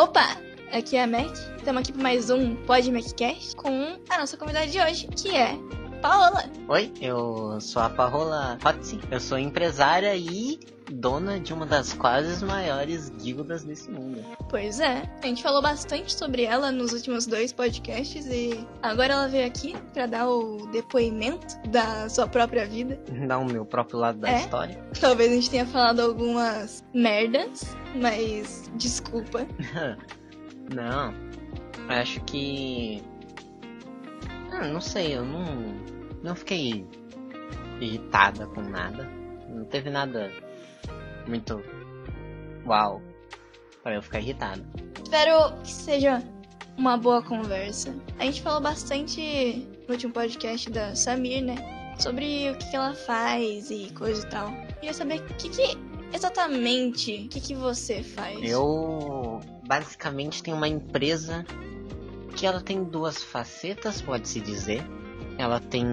Opa! Aqui é a Mac. Estamos aqui para mais um Pod MacCast com a nossa convidada de hoje, que é Paola. Oi, eu sou a Paola Hotzi. Eu sou empresária e dona de uma das quase maiores guildas desse mundo. Pois é, a gente falou bastante sobre ela nos últimos dois podcasts e agora ela veio aqui para dar o depoimento da sua própria vida. Dar o meu próprio lado da É? história. Talvez a gente tenha falado algumas merdas, mas desculpa. não, acho que. Ah, não sei, eu não. Não fiquei irritada com nada. Não teve nada muito. Uau! Pra eu ficar irritado. Espero que seja uma boa conversa. A gente falou bastante no último podcast da Samir, né? Sobre o que, que ela faz e coisa e tal. Queria saber o que, que exatamente o que, que você faz. Eu basicamente tenho uma empresa que ela tem duas facetas, pode-se dizer. Ela tem.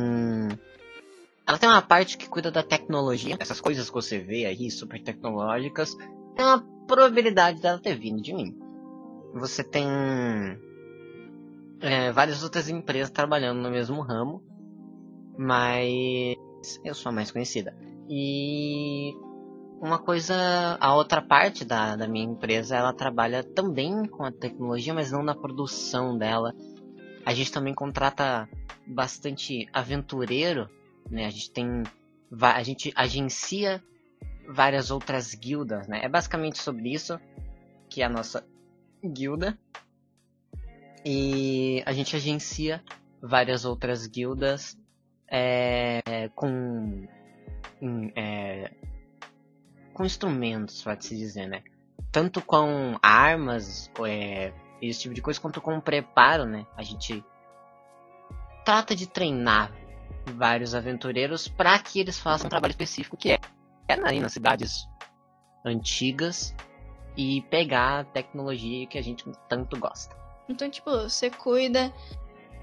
Ela tem uma parte que cuida da tecnologia, essas coisas que você vê aí, super tecnológicas, tem uma probabilidade dela ter vindo de mim. Você tem é, várias outras empresas trabalhando no mesmo ramo, mas eu sou a mais conhecida. E uma coisa, a outra parte da, da minha empresa, ela trabalha também com a tecnologia, mas não na produção dela. A gente também contrata bastante aventureiro, né? A gente tem, a gente agencia várias outras guildas, né? É basicamente sobre isso que é a nossa guilda. E a gente agencia várias outras guildas é, com é, com instrumentos, pode-se dizer, né? Tanto com armas, é, esse tipo de coisa, quanto com preparo, né? A gente trata de treinar vários aventureiros para que eles façam um trabalho específico que é, é ali nas cidades antigas e pegar a tecnologia que a gente tanto gosta. Então, tipo, você cuida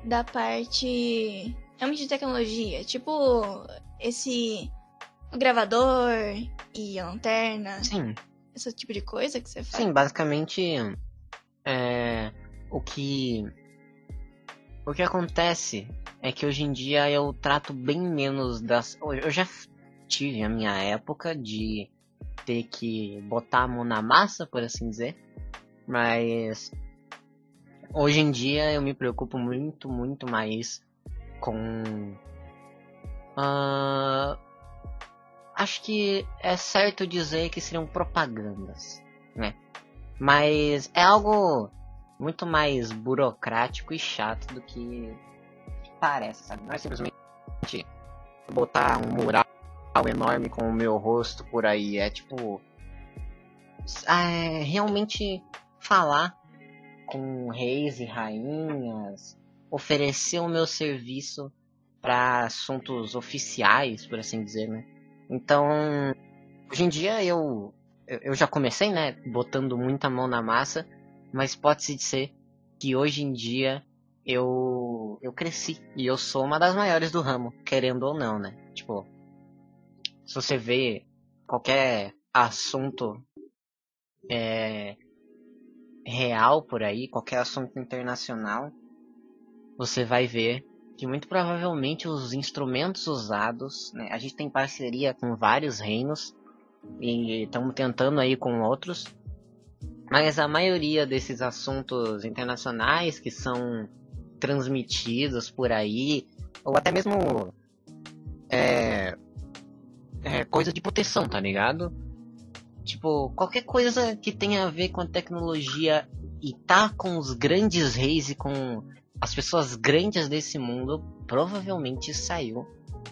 da parte realmente de tecnologia. Tipo, esse gravador e a lanterna, Sim, esse tipo de coisa que você faz. Sim, basicamente é, o que o que acontece é que hoje em dia eu trato bem menos das eu já tive a minha época de ter que botar a mão na massa, por assim dizer, mas hoje em dia eu me preocupo muito, muito mais com ah, acho que é certo dizer que seriam propagandas, né? Mas é algo muito mais burocrático e chato do que parece, sabe? Não é simplesmente botar um mural enorme com o meu rosto por aí. É tipo. É realmente falar com reis e rainhas, oferecer o meu serviço para assuntos oficiais, por assim dizer, né? Então, hoje em dia eu eu eu já comecei, né, botando muita mão na massa, mas pode-se dizer que hoje em dia eu eu cresci e eu sou uma das maiores do ramo, querendo ou não, né? Tipo, se você vê qualquer assunto é, real por aí, qualquer assunto internacional, você vai ver que muito provavelmente os instrumentos usados, né, a gente tem parceria com vários reinos e estamos tentando aí com outros, mas a maioria desses assuntos internacionais que são transmitidos por aí, ou até mesmo é, é coisa de proteção, tá ligado? Tipo, qualquer coisa que tenha a ver com a tecnologia e tá com os grandes reis e com as pessoas grandes desse mundo, provavelmente saiu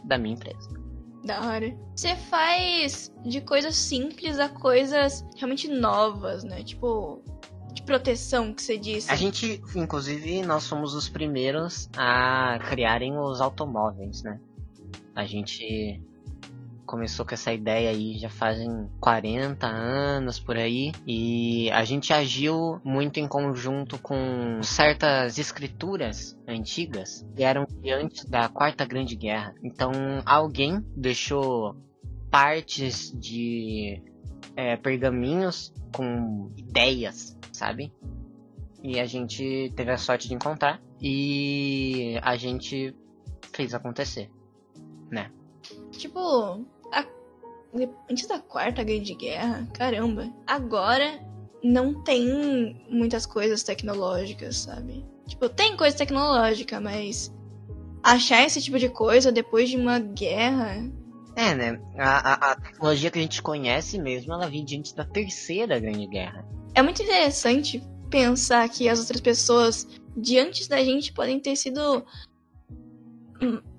da minha empresa. Da hora. Você faz de coisas simples a coisas realmente novas, né? Tipo, de proteção que você disse. A gente, inclusive, nós somos os primeiros a criarem os automóveis, né? A gente começou com essa ideia aí já fazem 40 anos por aí e a gente agiu muito em conjunto com certas escrituras antigas que eram antes da Quarta Grande Guerra. Então alguém deixou partes de é, pergaminhos com ideias, sabe? E a gente teve a sorte de encontrar. E a gente fez acontecer. Né? Tipo. Antes da quarta grande guerra, caramba. Agora não tem muitas coisas tecnológicas, sabe? Tipo, tem coisa tecnológica, mas achar esse tipo de coisa depois de uma guerra. É, né? A, a, a tecnologia que a gente conhece mesmo, ela vem diante da terceira grande guerra. É muito interessante pensar que as outras pessoas diante da gente podem ter sido.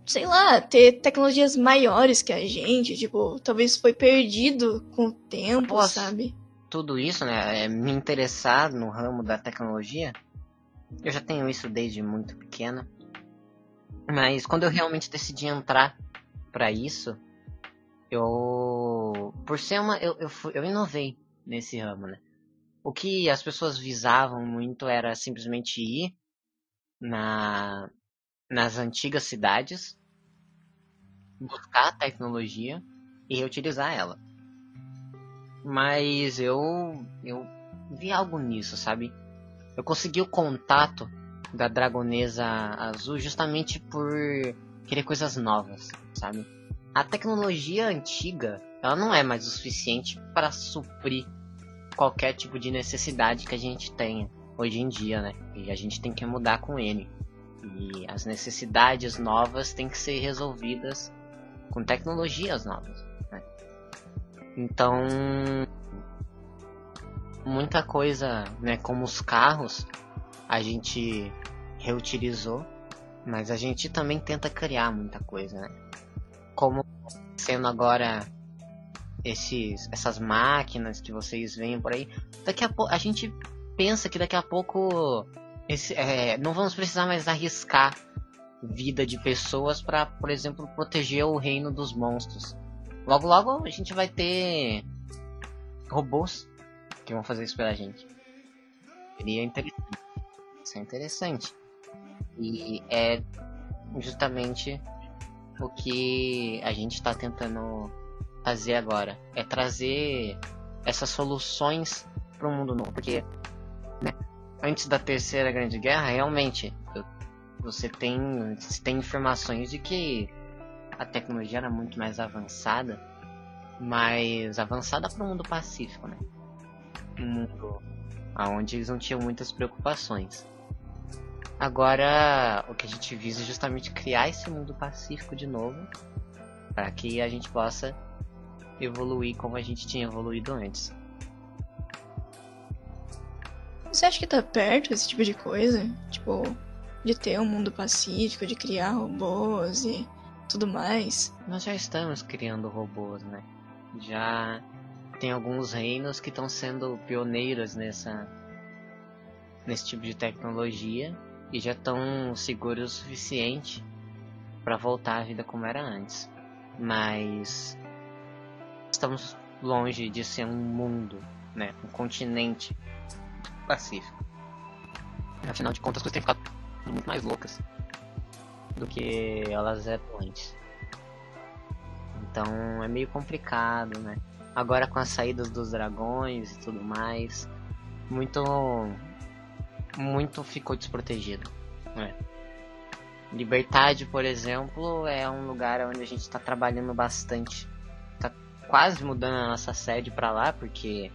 Sei lá, ter tecnologias maiores que a gente, tipo, talvez foi perdido com o tempo, sabe? Tudo isso, né? É me interessar no ramo da tecnologia. Eu já tenho isso desde muito pequena. Mas quando eu realmente decidi entrar para isso, eu. Por ser uma. Eu, eu, fui, eu inovei nesse ramo, né? O que as pessoas visavam muito era simplesmente ir na, nas antigas cidades, buscar a tecnologia e reutilizar ela. Mas eu, eu vi algo nisso, sabe? Eu consegui o contato da Dragonesa Azul justamente por querer coisas novas, sabe? A tecnologia antiga, ela não é mais o suficiente para suprir qualquer tipo de necessidade que a gente tenha hoje em dia, né? E a gente tem que mudar com ele. E as necessidades novas têm que ser resolvidas com tecnologias novas. Né? Então, muita coisa, né, como os carros, a gente reutilizou, mas a gente também tenta criar muita coisa, né? Como sendo agora esses, essas máquinas que vocês veem por aí, daqui a pouco a gente pensa que daqui a pouco esse, é, não vamos precisar mais arriscar vida de pessoas para, por exemplo, proteger o reino dos monstros. Logo, logo a gente vai ter robôs que vão fazer isso pela gente. Seria interessante. Isso é interessante. E é justamente o que a gente está tentando fazer agora. É trazer essas soluções para o mundo novo. Porque né, antes da terceira grande guerra, realmente, você tem, você tem informações de que a tecnologia era muito mais avançada, mas avançada para o mundo pacífico, né? Um mundo onde eles não tinham muitas preocupações. Agora, o que a gente visa é justamente criar esse mundo pacífico de novo, para que a gente possa evoluir como a gente tinha evoluído antes. Você acha que tá perto esse tipo de coisa? Tipo, de ter um mundo pacífico, de criar robôs e tudo mais? Nós já estamos criando robôs, né? Já tem alguns reinos que estão sendo pioneiros nessa nesse tipo de tecnologia e já estão seguros o suficiente para voltar à vida como era antes. Mas estamos longe de ser um mundo, né, um continente pacífico. Afinal de contas, as coisas têm ficado muito mais loucas do que elas eram antes. Então é meio complicado, né? Agora com as saídas dos dragões e tudo mais, muito muito ficou desprotegido. Né? Liberdade, por exemplo, é um lugar onde a gente está trabalhando bastante. Tá quase mudando a nossa sede para lá, porque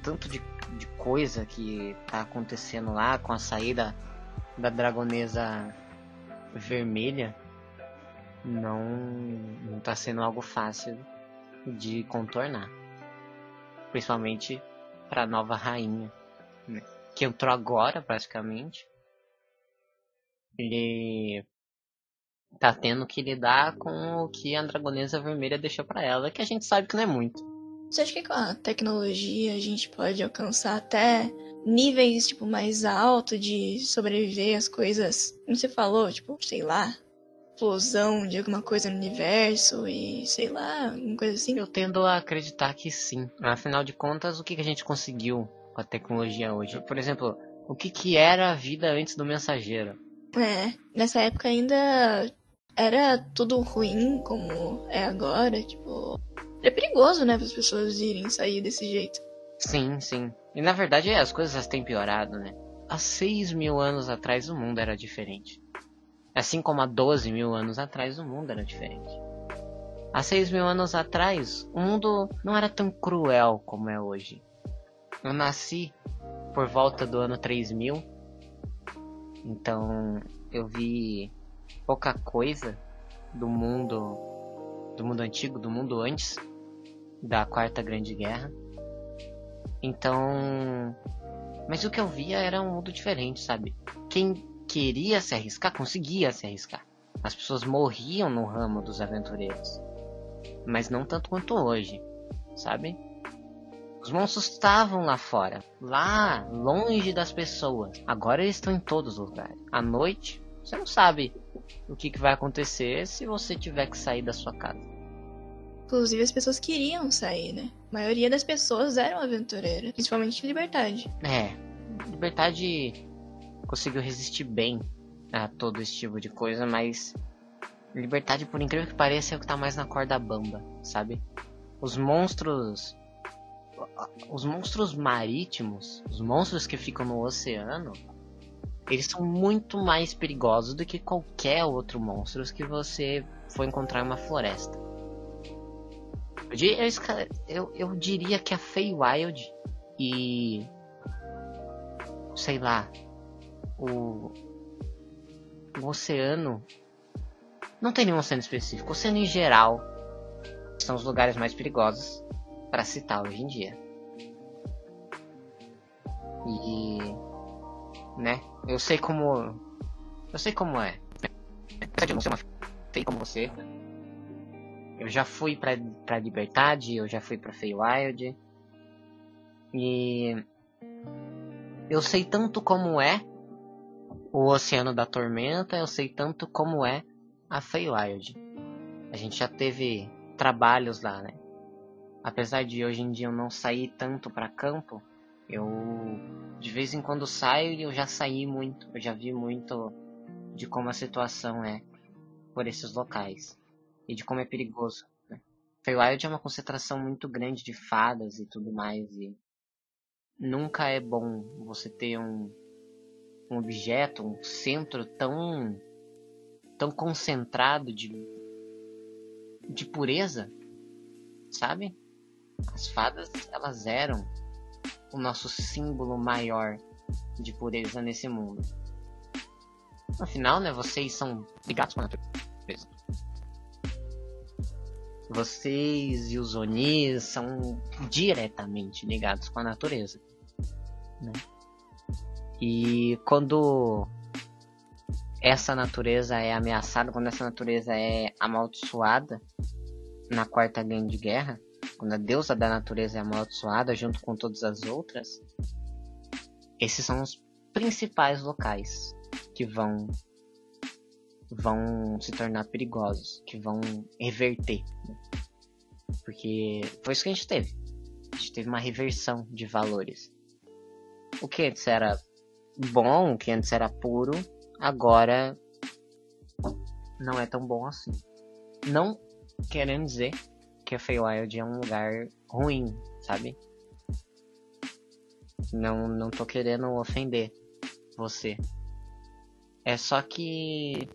tanto de, de coisa que tá acontecendo lá com a saída da dragonesa vermelha não, não tá sendo algo fácil de contornar. Principalmente para nova rainha. Né? que entrou agora, praticamente, ele tá tendo que lidar com o que a Dragonesa Vermelha deixou para ela, que a gente sabe que não é muito. Você acha que com a tecnologia a gente pode alcançar até níveis tipo mais altos de sobreviver às coisas? Como você falou, tipo, sei lá, explosão de alguma coisa no universo e sei lá, alguma coisa assim? Eu tendo a acreditar que sim. Afinal de contas, o que a gente conseguiu com a tecnologia hoje. Por exemplo, o que, que era a vida antes do mensageiro? É, nessa época ainda era tudo ruim como é agora, tipo. É perigoso, né, para as pessoas irem sair desse jeito. Sim, sim. E na verdade as coisas têm piorado, né? Há 6 mil anos atrás o mundo era diferente. Assim como há 12 mil anos atrás o mundo era diferente. Há 6 mil anos atrás o mundo não era tão cruel como é hoje. Eu nasci por volta do ano 3000, então eu vi pouca coisa do mundo do mundo antigo, do mundo antes da Quarta Grande Guerra. Então, mas o que eu via era um mundo diferente, sabe? Quem queria se arriscar conseguia se arriscar. As pessoas morriam no ramo dos aventureiros, mas não tanto quanto hoje, sabe? Os monstros estavam lá fora, lá, longe das pessoas. Agora eles estão em todos os lugares. À noite, você não sabe o que, que vai acontecer se você tiver que sair da sua casa. Inclusive, as pessoas queriam sair, né? A maioria das pessoas eram aventureiras, principalmente Liberdade. É, Liberdade conseguiu resistir bem a todo esse tipo de coisa, mas Liberdade, por incrível que pareça, é o que tá mais na corda bamba, sabe? Os monstros. Os monstros marítimos, os monstros que ficam no oceano, eles são muito mais perigosos do que qualquer outro monstro que você for encontrar em uma floresta. Eu, eu, eu diria que a Feywild e. sei lá. O. O oceano. Não tem nenhum oceano específico. O oceano em geral são os lugares mais perigosos para citar hoje em dia. E. né? Eu sei como. Eu sei como é. Eu feia como você, eu já fui pra, pra Liberdade, eu já fui pra Feywild. E eu sei tanto como é o Oceano da Tormenta, eu sei tanto como é a Feywild. A gente já teve trabalhos lá, né? Apesar de hoje em dia eu não sair tanto para campo, eu de vez em quando saio e eu já saí muito, eu já vi muito de como a situação é por esses locais e de como é perigoso. Né? Feywild é uma concentração muito grande de fadas e tudo mais e nunca é bom você ter um, um objeto, um centro tão tão concentrado de de pureza, sabe? As fadas elas eram o nosso símbolo maior de pureza nesse mundo. Afinal, né, vocês são ligados com a natureza. Vocês e os Onis são diretamente ligados com a natureza. Né? E quando essa natureza é ameaçada, quando essa natureza é amaldiçoada na Quarta Grande Guerra, quando a deusa da natureza é amaldiçoada junto com todas as outras, esses são os principais locais que vão vão se tornar perigosos, que vão reverter. Porque foi isso que a gente teve. A gente teve uma reversão de valores. O que antes era bom, o que antes era puro, agora não é tão bom assim. Não querendo dizer que a Feywild é um lugar ruim, sabe? Não, não tô querendo ofender você. É só que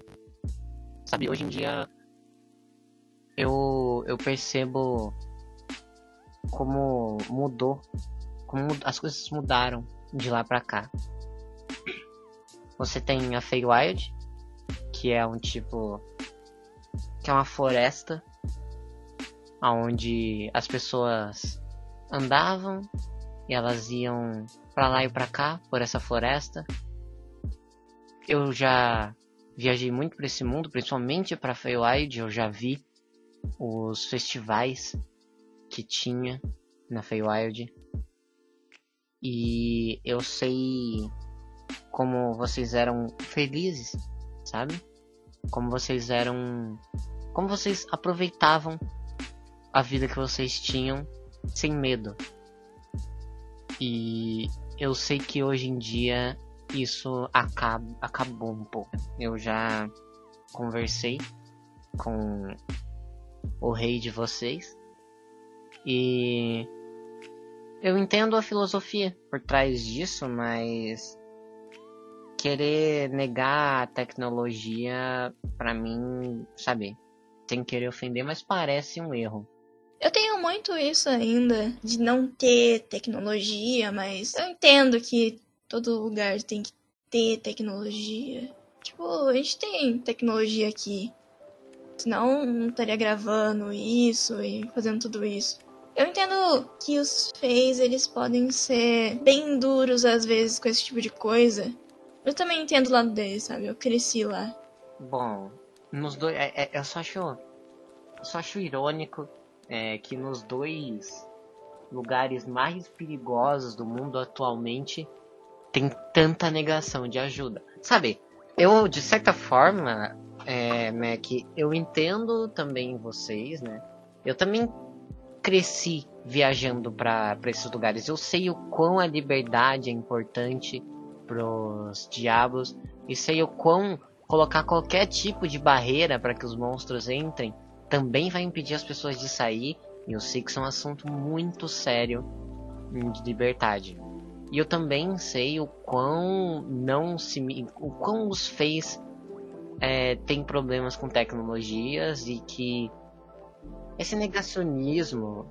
Sabe, hoje em dia eu, eu percebo como mudou, como as coisas mudaram de lá pra cá. Você tem a Feywild, que é um tipo que é uma floresta onde as pessoas andavam e elas iam para lá e para cá por essa floresta. Eu já viajei muito para esse mundo, principalmente para Feywild, eu já vi os festivais que tinha na Feywild. E eu sei como vocês eram felizes, sabe? Como vocês eram. Como vocês aproveitavam a vida que vocês tinham sem medo. E eu sei que hoje em dia isso acaba, acabou um pouco. Eu já conversei com o rei de vocês e eu entendo a filosofia por trás disso, mas querer negar a tecnologia, para mim, sabe, sem querer ofender, mas parece um erro. Eu tenho muito isso ainda, de não ter tecnologia, mas eu entendo que todo lugar tem que ter tecnologia. Tipo, a gente tem tecnologia aqui. Senão não estaria gravando isso e fazendo tudo isso. Eu entendo que os feios eles podem ser bem duros às vezes com esse tipo de coisa. Eu também entendo o lado deles, sabe? Eu cresci lá. Bom, nos dois. É, é, eu só acho. Só acho irônico é, que nos dois lugares mais perigosos do mundo atualmente tem tanta negação de ajuda. Sabe, eu de certa forma, é, Mac, eu entendo também vocês, né? Eu também cresci viajando para esses lugares. Eu sei o quão a liberdade é importante pros diabos e sei o quão colocar qualquer tipo de barreira para que os monstros entrem também vai impedir as pessoas de sair. E eu sei que isso é um assunto muito sério de liberdade. E eu também sei o quão não se o quão os fez é, tem problemas com tecnologias e que esse negacionismo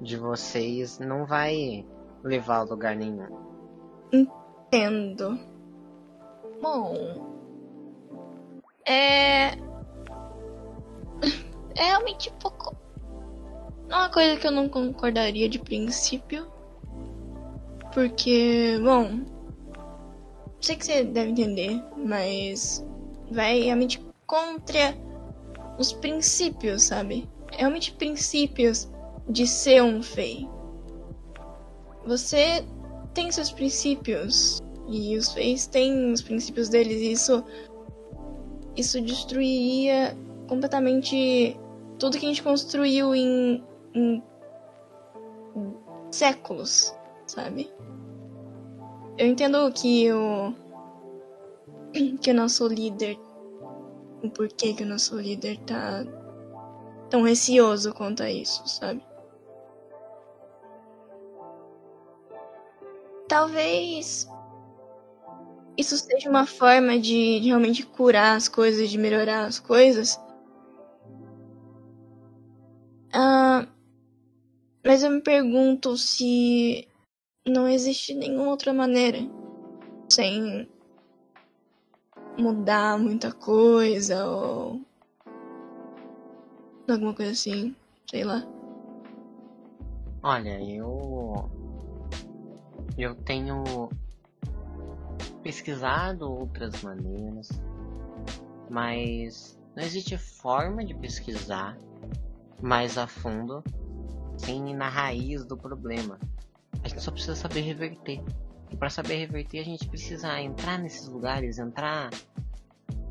de vocês não vai levar a lugar nenhum. Entendo. Bom, é é realmente pouco. É uma coisa que eu não concordaria de princípio. Porque, bom. Sei que você deve entender, mas. Vai realmente contra os princípios, sabe? Realmente princípios de ser um fei. Você tem seus princípios. E os feis têm os princípios deles. E isso. Isso destruiria completamente tudo que a gente construiu em, em séculos, sabe? Eu entendo que o que o nosso líder, o porquê que o nosso líder tá tão receoso quanto a isso, sabe? Talvez isso seja uma forma de, de realmente curar as coisas, de melhorar as coisas ah, mas eu me pergunto se não existe nenhuma outra maneira sem mudar muita coisa ou alguma coisa assim, sei lá. Olha, eu eu tenho pesquisado outras maneiras, mas não existe forma de pesquisar mais a fundo sem ir na raiz do problema. A gente só precisa saber reverter. E para saber reverter, a gente precisa entrar nesses lugares, entrar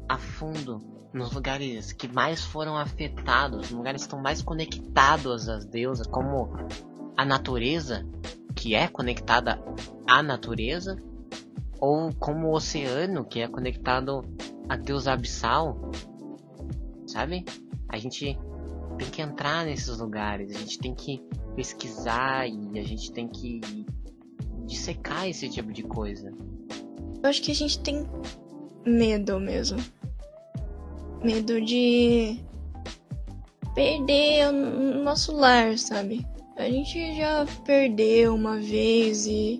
a fundo nos lugares que mais foram afetados, lugares que estão mais conectados às deusas, como a natureza, que é conectada à natureza, ou como o oceano, que é conectado a Deus abissal, sabe? A gente tem que entrar nesses lugares, a gente tem que pesquisar e a gente tem que dissecar esse tipo de coisa. Eu acho que a gente tem medo mesmo. Medo de perder o nosso lar, sabe? A gente já perdeu uma vez e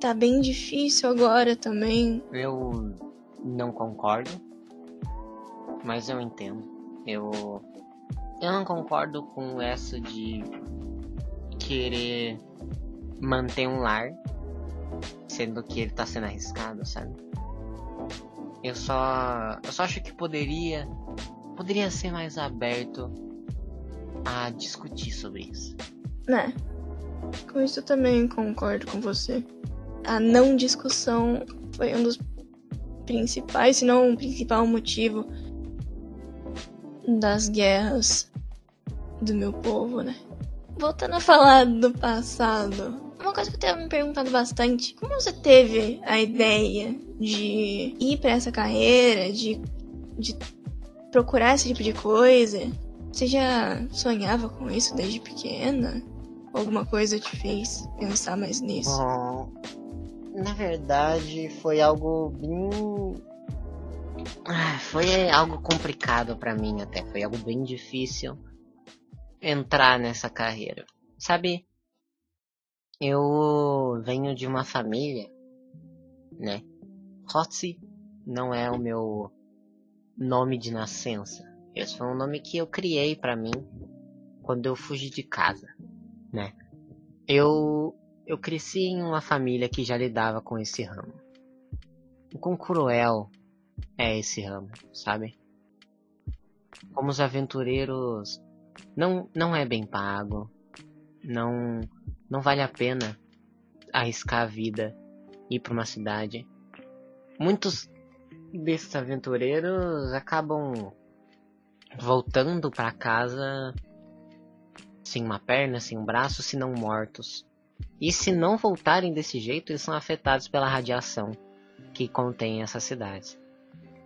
tá bem difícil agora também. Eu não concordo, mas eu entendo. Eu eu não concordo com essa de querer manter um lar, sendo que ele tá sendo arriscado, sabe? Eu só, eu só acho que poderia, poderia ser mais aberto a discutir sobre isso. Né? Com isso eu também concordo com você. A não discussão foi um dos principais, se não o principal motivo das guerras do meu povo, né? Voltando a falar do passado, uma coisa que eu tenho me perguntado bastante: como você teve a ideia de ir para essa carreira, de, de procurar esse tipo de coisa? Você já sonhava com isso desde pequena? alguma coisa te fez pensar mais nisso? Bom, na verdade foi algo bem. Foi algo complicado para mim até. Foi algo bem difícil entrar nessa carreira. Sabe, eu venho de uma família, né? Hotzi não é o meu nome de nascença. Esse foi um nome que eu criei para mim quando eu fugi de casa, né? Eu eu cresci em uma família que já lidava com esse ramo. Quão cruel é esse ramo, sabe? Como os aventureiros não não é bem pago, não não vale a pena arriscar a vida ir para uma cidade. Muitos desses aventureiros acabam voltando para casa sem uma perna, sem um braço, se não mortos. E se não voltarem desse jeito, eles são afetados pela radiação que contém essas cidades.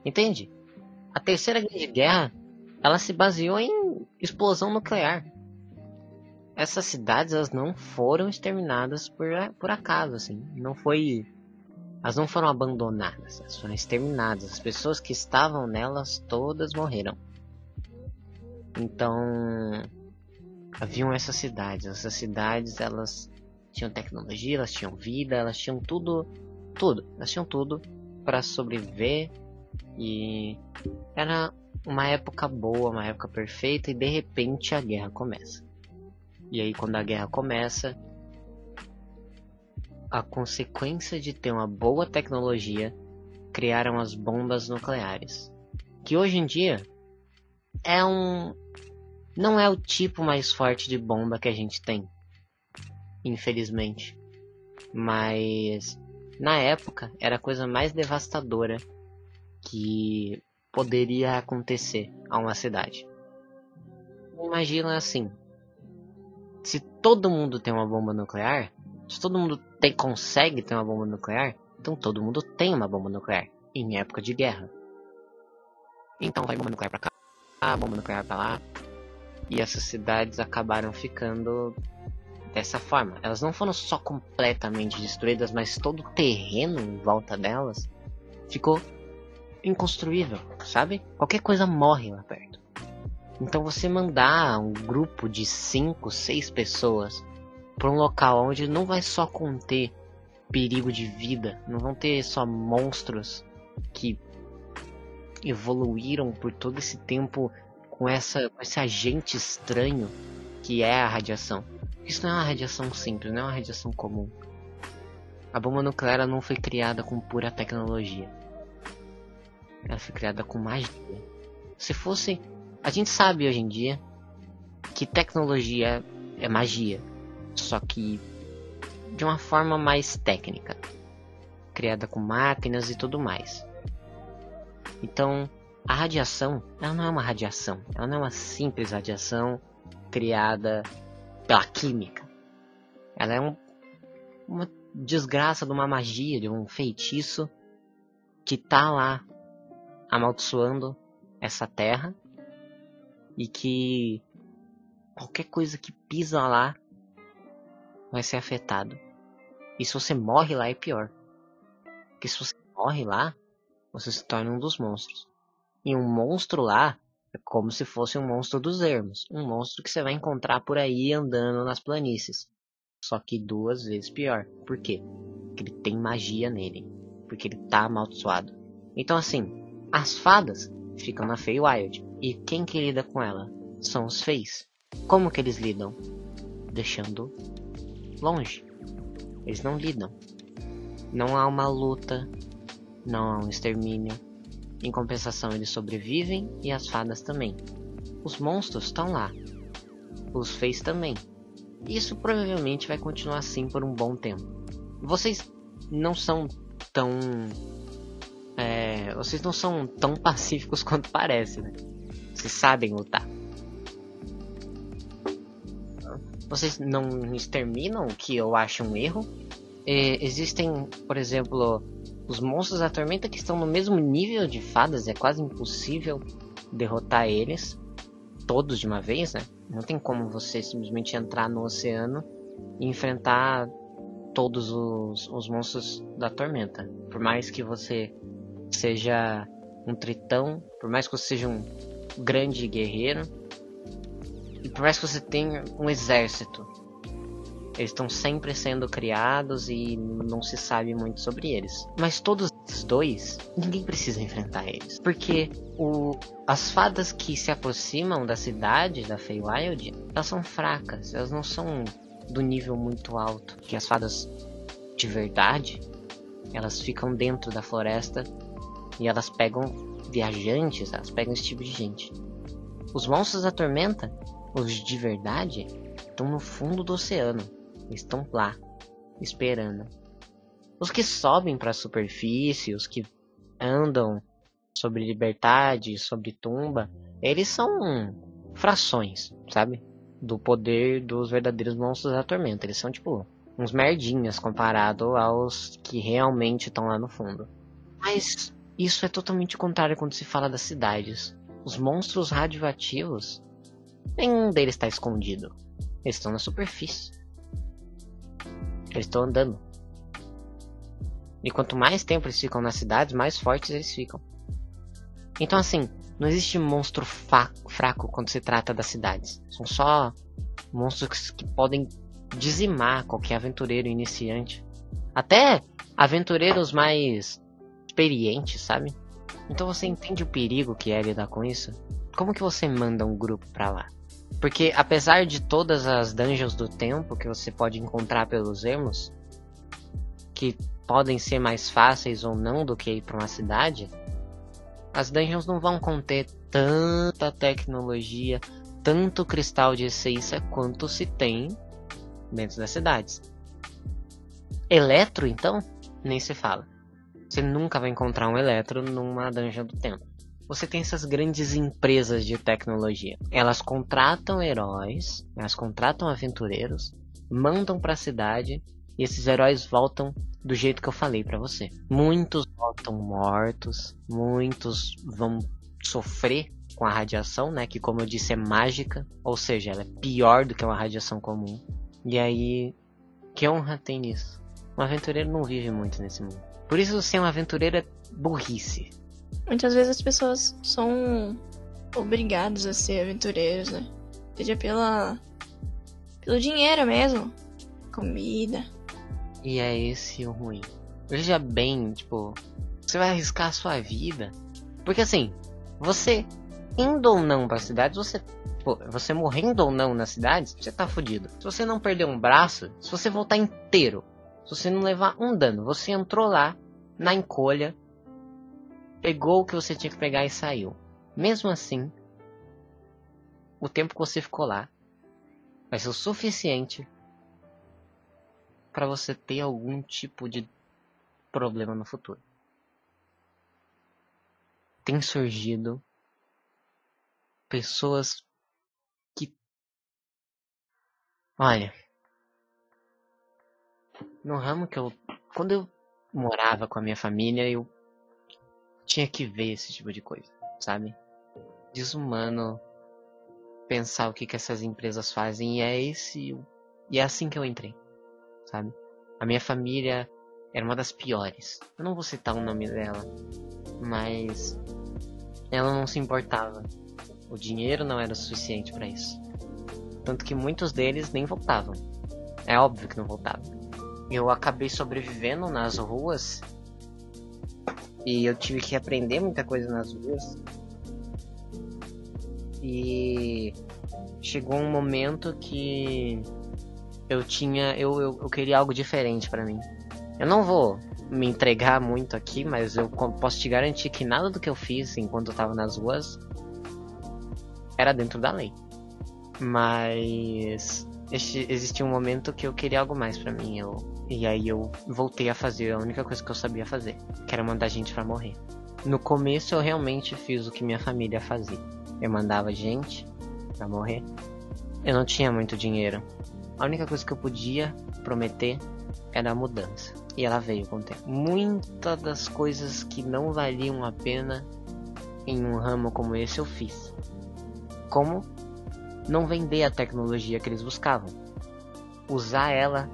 Entende? A Terceira Grande Guerra, ela se baseou em explosão nuclear. Essas cidades, elas não foram exterminadas por, por acaso, assim. Não foi elas não foram abandonadas, elas foram exterminadas. As pessoas que estavam nelas todas morreram. Então, haviam essas cidades. Essas cidades, elas tinham tecnologia, elas tinham vida, elas tinham tudo, tudo. Elas tinham tudo para sobreviver e era uma época boa, uma época perfeita e de repente a guerra começa. E aí quando a guerra começa, a consequência de ter uma boa tecnologia criaram as bombas nucleares, que hoje em dia é um não é o tipo mais forte de bomba que a gente tem, infelizmente. Mas na época era a coisa mais devastadora que poderia acontecer a uma cidade. Imagina assim: se todo mundo tem uma bomba nuclear, se todo mundo tem, consegue ter uma bomba nuclear, então todo mundo tem uma bomba nuclear em época de guerra. Então vai bomba nuclear pra cá, a bomba nuclear pra lá. E essas cidades acabaram ficando dessa forma. Elas não foram só completamente destruídas, mas todo o terreno em volta delas ficou inconstruível, sabe? Qualquer coisa morre lá perto. Então você mandar um grupo de 5, 6 pessoas para um local onde não vai só conter perigo de vida, não vão ter só monstros que evoluíram por todo esse tempo com essa com esse agente estranho que é a radiação. Isso não é uma radiação simples, não é uma radiação comum. A bomba nuclear não foi criada com pura tecnologia. Ela foi criada com magia. Se fosse, a gente sabe hoje em dia que tecnologia é magia só que de uma forma mais técnica, criada com máquinas e tudo mais. Então, a radiação, ela não é uma radiação, ela não é uma simples radiação criada pela química. Ela é um, uma desgraça de uma magia, de um feitiço que tá lá amaldiçoando essa terra e que qualquer coisa que pisa lá vai ser afetado. E se você morre lá é pior. Porque se você morre lá, você se torna um dos monstros. E um monstro lá é como se fosse um monstro dos ermos. Um monstro que você vai encontrar por aí andando nas planícies. Só que duas vezes pior. Por quê? Porque ele tem magia nele. Porque ele tá amaldiçoado. Então assim, as fadas ficam na Feywild. E quem que lida com ela? São os Feys. Como que eles lidam? Deixando longe. Eles não lidam. Não há uma luta, não há um extermínio. Em compensação, eles sobrevivem e as fadas também. Os monstros estão lá. Os feios também. Isso provavelmente vai continuar assim por um bom tempo. Vocês não são tão. É, vocês não são tão pacíficos quanto parece, né? Vocês sabem lutar. vocês não exterminam, que eu acho um erro. E existem, por exemplo, os monstros da tormenta que estão no mesmo nível de fadas, é quase impossível derrotar eles todos de uma vez, né? Não tem como você simplesmente entrar no oceano e enfrentar todos os, os monstros da tormenta. Por mais que você seja um tritão, por mais que você seja um grande guerreiro, e por mais que você tenha um exército, eles estão sempre sendo criados e não se sabe muito sobre eles. Mas todos esses dois, ninguém precisa enfrentar eles. Porque o, as fadas que se aproximam da cidade da Feywild, elas são fracas, elas não são do nível muito alto. Que as fadas de verdade, elas ficam dentro da floresta e elas pegam viajantes, elas pegam esse tipo de gente. Os monstros da tormenta, os de verdade, estão no fundo do oceano. Estão lá, esperando. Os que sobem para a superfície, os que andam sobre liberdade, sobre tumba, eles são frações, sabe? Do poder dos verdadeiros monstros da tormenta. Eles são tipo uns merdinhas comparado aos que realmente estão lá no fundo. Mas isso é totalmente contrário quando se fala das cidades. Os monstros radioativos, nenhum deles está escondido. Eles estão na superfície. Eles estão andando. E quanto mais tempo eles ficam nas cidades, mais fortes eles ficam. Então, assim, não existe monstro fraco quando se trata das cidades. São só monstros que podem dizimar qualquer aventureiro iniciante. Até aventureiros mais experiente, sabe? Então você entende o perigo que é lidar com isso? Como que você manda um grupo pra lá? Porque apesar de todas as dungeons do tempo que você pode encontrar pelos ermos, que podem ser mais fáceis ou não do que ir para uma cidade, as dungeons não vão conter tanta tecnologia, tanto cristal de essência quanto se tem dentro das cidades. Eletro, então, nem se fala. Você nunca vai encontrar um Eletro numa dungeon do tempo. Você tem essas grandes empresas de tecnologia. Elas contratam heróis, elas contratam aventureiros, mandam para a cidade e esses heróis voltam do jeito que eu falei para você. Muitos voltam mortos, muitos vão sofrer com a radiação, né, que como eu disse é mágica, ou seja, ela é pior do que uma radiação comum. E aí, que honra tem nisso? Um aventureiro não vive muito nesse mundo. Por isso ser um aventureiro é burrice. Muitas vezes as pessoas são obrigadas a ser aventureiros, né? Seja pela pelo dinheiro mesmo, comida. E é esse o ruim. Veja bem, tipo, você vai arriscar a sua vida. Porque assim, você indo ou não pra cidade, você. Pô, você morrendo ou não na cidade, você tá fudido. Se você não perder um braço, se você voltar inteiro você não levar um dano, você entrou lá na encolha, pegou o que você tinha que pegar e saiu. Mesmo assim, o tempo que você ficou lá vai ser o suficiente para você ter algum tipo de problema no futuro. Tem surgido pessoas que. Olha, no ramo que eu. Quando eu morava com a minha família, eu tinha que ver esse tipo de coisa, sabe? Desumano pensar o que, que essas empresas fazem e é esse. E é assim que eu entrei, sabe? A minha família era uma das piores. Eu não vou citar o nome dela, mas ela não se importava. O dinheiro não era suficiente para isso. Tanto que muitos deles nem voltavam. É óbvio que não voltavam eu acabei sobrevivendo nas ruas e eu tive que aprender muita coisa nas ruas. E chegou um momento que eu tinha eu, eu, eu queria algo diferente para mim. Eu não vou me entregar muito aqui, mas eu posso te garantir que nada do que eu fiz enquanto eu tava nas ruas era dentro da lei. Mas existia um momento que eu queria algo mais para mim. Eu e aí eu voltei a fazer a única coisa que eu sabia fazer, que era mandar gente para morrer. No começo eu realmente fiz o que minha família fazia. Eu mandava gente para morrer. Eu não tinha muito dinheiro. A única coisa que eu podia prometer era a mudança. E ela veio com o tempo. Muitas das coisas que não valiam a pena em um ramo como esse eu fiz. Como não vender a tecnologia que eles buscavam. usar ela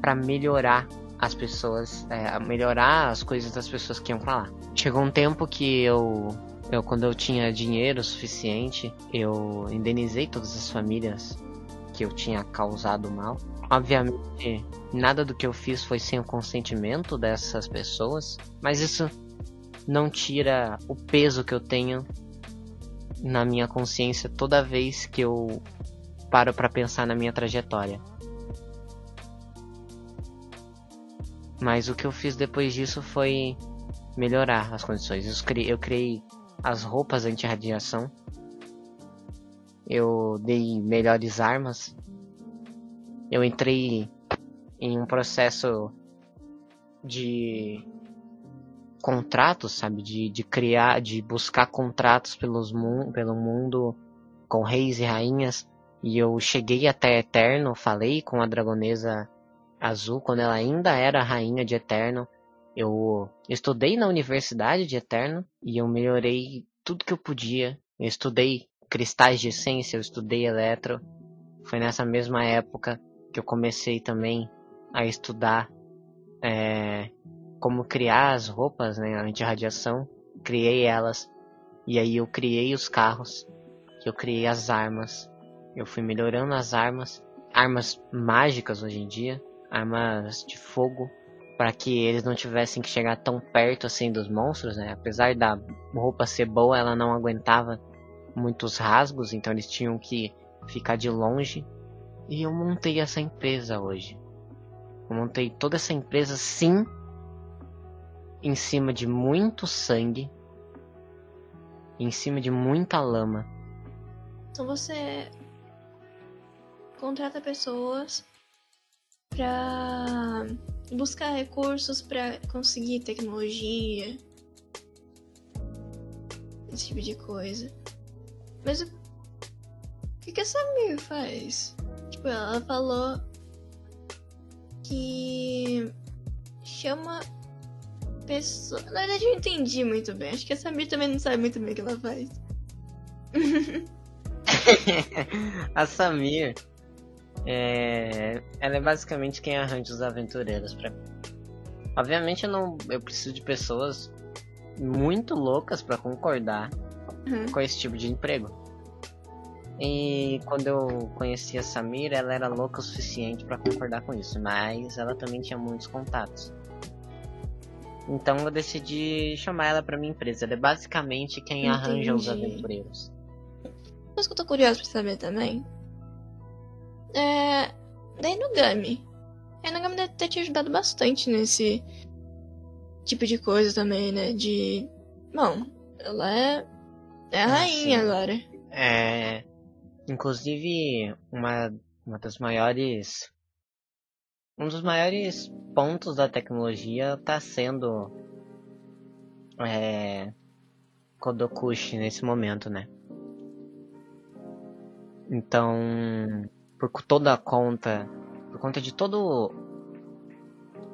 para melhorar as pessoas, é, melhorar as coisas das pessoas que iam pra lá. Chegou um tempo que eu, eu, quando eu tinha dinheiro suficiente, eu indenizei todas as famílias que eu tinha causado mal. Obviamente, nada do que eu fiz foi sem o consentimento dessas pessoas, mas isso não tira o peso que eu tenho na minha consciência toda vez que eu paro para pensar na minha trajetória. Mas o que eu fiz depois disso foi melhorar as condições. Eu criei, eu criei as roupas anti-radiação. Eu dei melhores armas. Eu entrei em um processo de contratos, sabe? De, de criar, de buscar contratos pelos mu pelo mundo com reis e rainhas. E eu cheguei até Eterno, falei com a dragonesa Azul quando ela ainda era rainha de Eterno. Eu estudei na Universidade de Eterno e eu melhorei tudo que eu podia. Eu estudei cristais de essência, eu estudei eletro. Foi nessa mesma época que eu comecei também a estudar é, como criar as roupas né, anti-radiação. Criei elas. E aí eu criei os carros. Eu criei as armas. Eu fui melhorando as armas. Armas mágicas hoje em dia armas de fogo para que eles não tivessem que chegar tão perto assim dos monstros, né? Apesar da roupa ser boa, ela não aguentava muitos rasgos, então eles tinham que ficar de longe. E eu montei essa empresa hoje. Eu montei toda essa empresa sim em cima de muito sangue, em cima de muita lama. Então você contrata pessoas para buscar recursos para conseguir tecnologia, esse tipo de coisa. Mas o que, que a Samir faz? Tipo, ela falou que chama pessoa. Na verdade, eu entendi muito bem. Acho que a Samir também não sabe muito bem o que ela faz. a Samir é, ela é basicamente quem arranja os aventureiros para Obviamente eu não, eu preciso de pessoas muito loucas para concordar uhum. com esse tipo de emprego. E quando eu conheci a Samira, ela era louca o suficiente para concordar com isso, mas ela também tinha muitos contatos. Então eu decidi chamar ela para minha empresa. Ela é basicamente quem Entendi. arranja os aventureiros. Mas que eu tô curioso pra saber também é, da Inugami. A Inugami deve ter te ajudado bastante nesse tipo de coisa também, né? De. Bom, ela é. É a ah, rainha agora. É. Inclusive, uma, uma das maiores. Um dos maiores pontos da tecnologia está sendo. É. Kodokushi nesse momento, né? Então por toda a conta, por conta de todo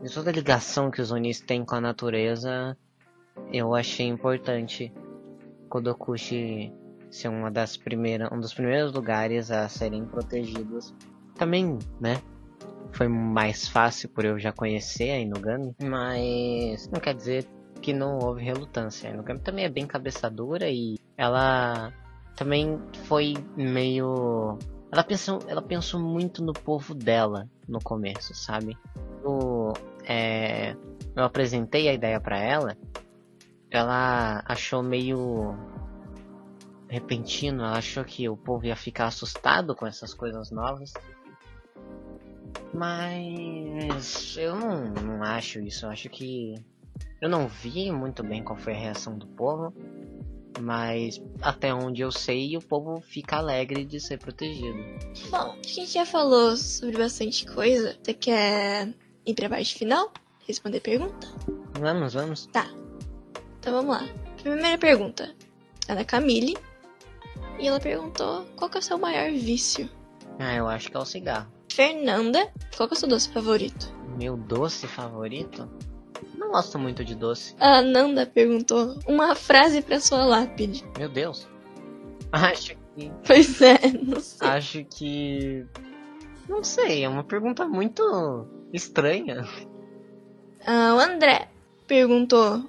de toda a ligação que os Onis têm com a natureza, eu achei importante Kodokushi ser uma das primeiras, um dos primeiros lugares a serem protegidos. Também, né? Foi mais fácil por eu já conhecer a Inugami, mas não quer dizer que não houve relutância. A Inugami também é bem cabeçadora e ela também foi meio ela pensou, ela pensou muito no povo dela no começo, sabe? Eu, é, eu apresentei a ideia para ela, ela achou meio repentino, ela achou que o povo ia ficar assustado com essas coisas novas. Mas eu não, não acho isso, eu acho que eu não vi muito bem qual foi a reação do povo. Mas até onde eu sei, o povo fica alegre de ser protegido. Bom, a gente já falou sobre bastante coisa. Você quer ir pra parte final? Responder pergunta? Vamos, vamos. Tá. Então vamos lá. Primeira pergunta é da Camille. E ela perguntou qual que é o seu maior vício. Ah, eu acho que é o cigarro. Fernanda, qual que é o seu doce favorito? Meu doce favorito? Gosto muito de doce. A Nanda perguntou uma frase para sua lápide. Meu Deus. Acho que. Pois é, não sei. Acho que. Não sei, é uma pergunta muito estranha. Ah, o André perguntou: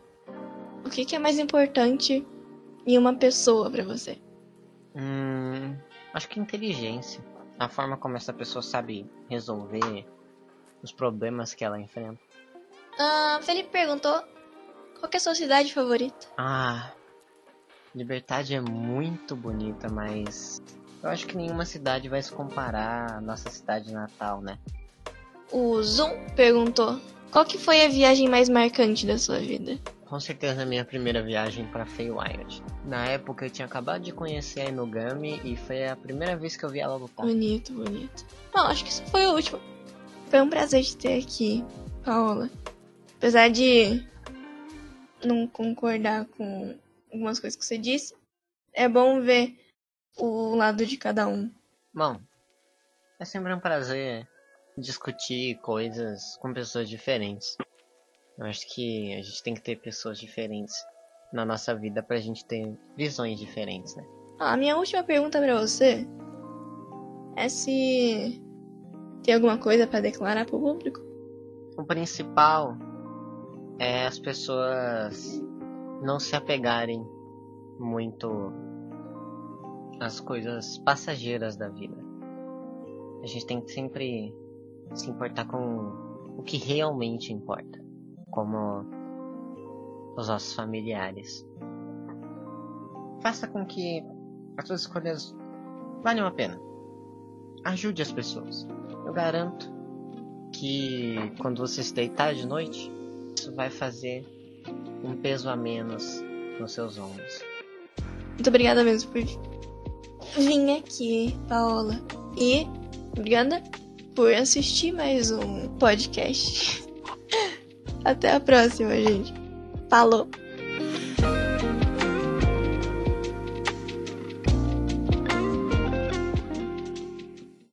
O que, que é mais importante em uma pessoa para você? Hum, acho que inteligência. A forma como essa pessoa sabe resolver os problemas que ela enfrenta. Ah, Felipe perguntou: Qual é a sua cidade favorita? Ah, Liberdade é muito bonita, mas eu acho que nenhuma cidade vai se comparar à nossa cidade natal, né? O Zoom perguntou: Qual que foi a viagem mais marcante da sua vida? Com certeza a minha primeira viagem para Feywild. Na época eu tinha acabado de conhecer a Inugami e foi a primeira vez que eu vi ela lutar. Bonito, bonito. Bom, acho que isso foi o último. Foi um prazer te ter aqui, Paola. Apesar de não concordar com algumas coisas que você disse, é bom ver o lado de cada um. Bom, é sempre um prazer discutir coisas com pessoas diferentes. Eu acho que a gente tem que ter pessoas diferentes na nossa vida pra gente ter visões diferentes, né? Ah, a minha última pergunta para você é se tem alguma coisa para declarar pro público? O principal é as pessoas não se apegarem muito às coisas passageiras da vida. A gente tem que sempre se importar com o que realmente importa como os nossos familiares. Faça com que as suas escolhas valham a pena. Ajude as pessoas. Eu garanto que quando você se deitar de noite, isso vai fazer um peso a menos nos seus ombros. Muito obrigada mesmo por vir aqui, Paola. E obrigada por assistir mais um podcast. Até a próxima, gente. Falou!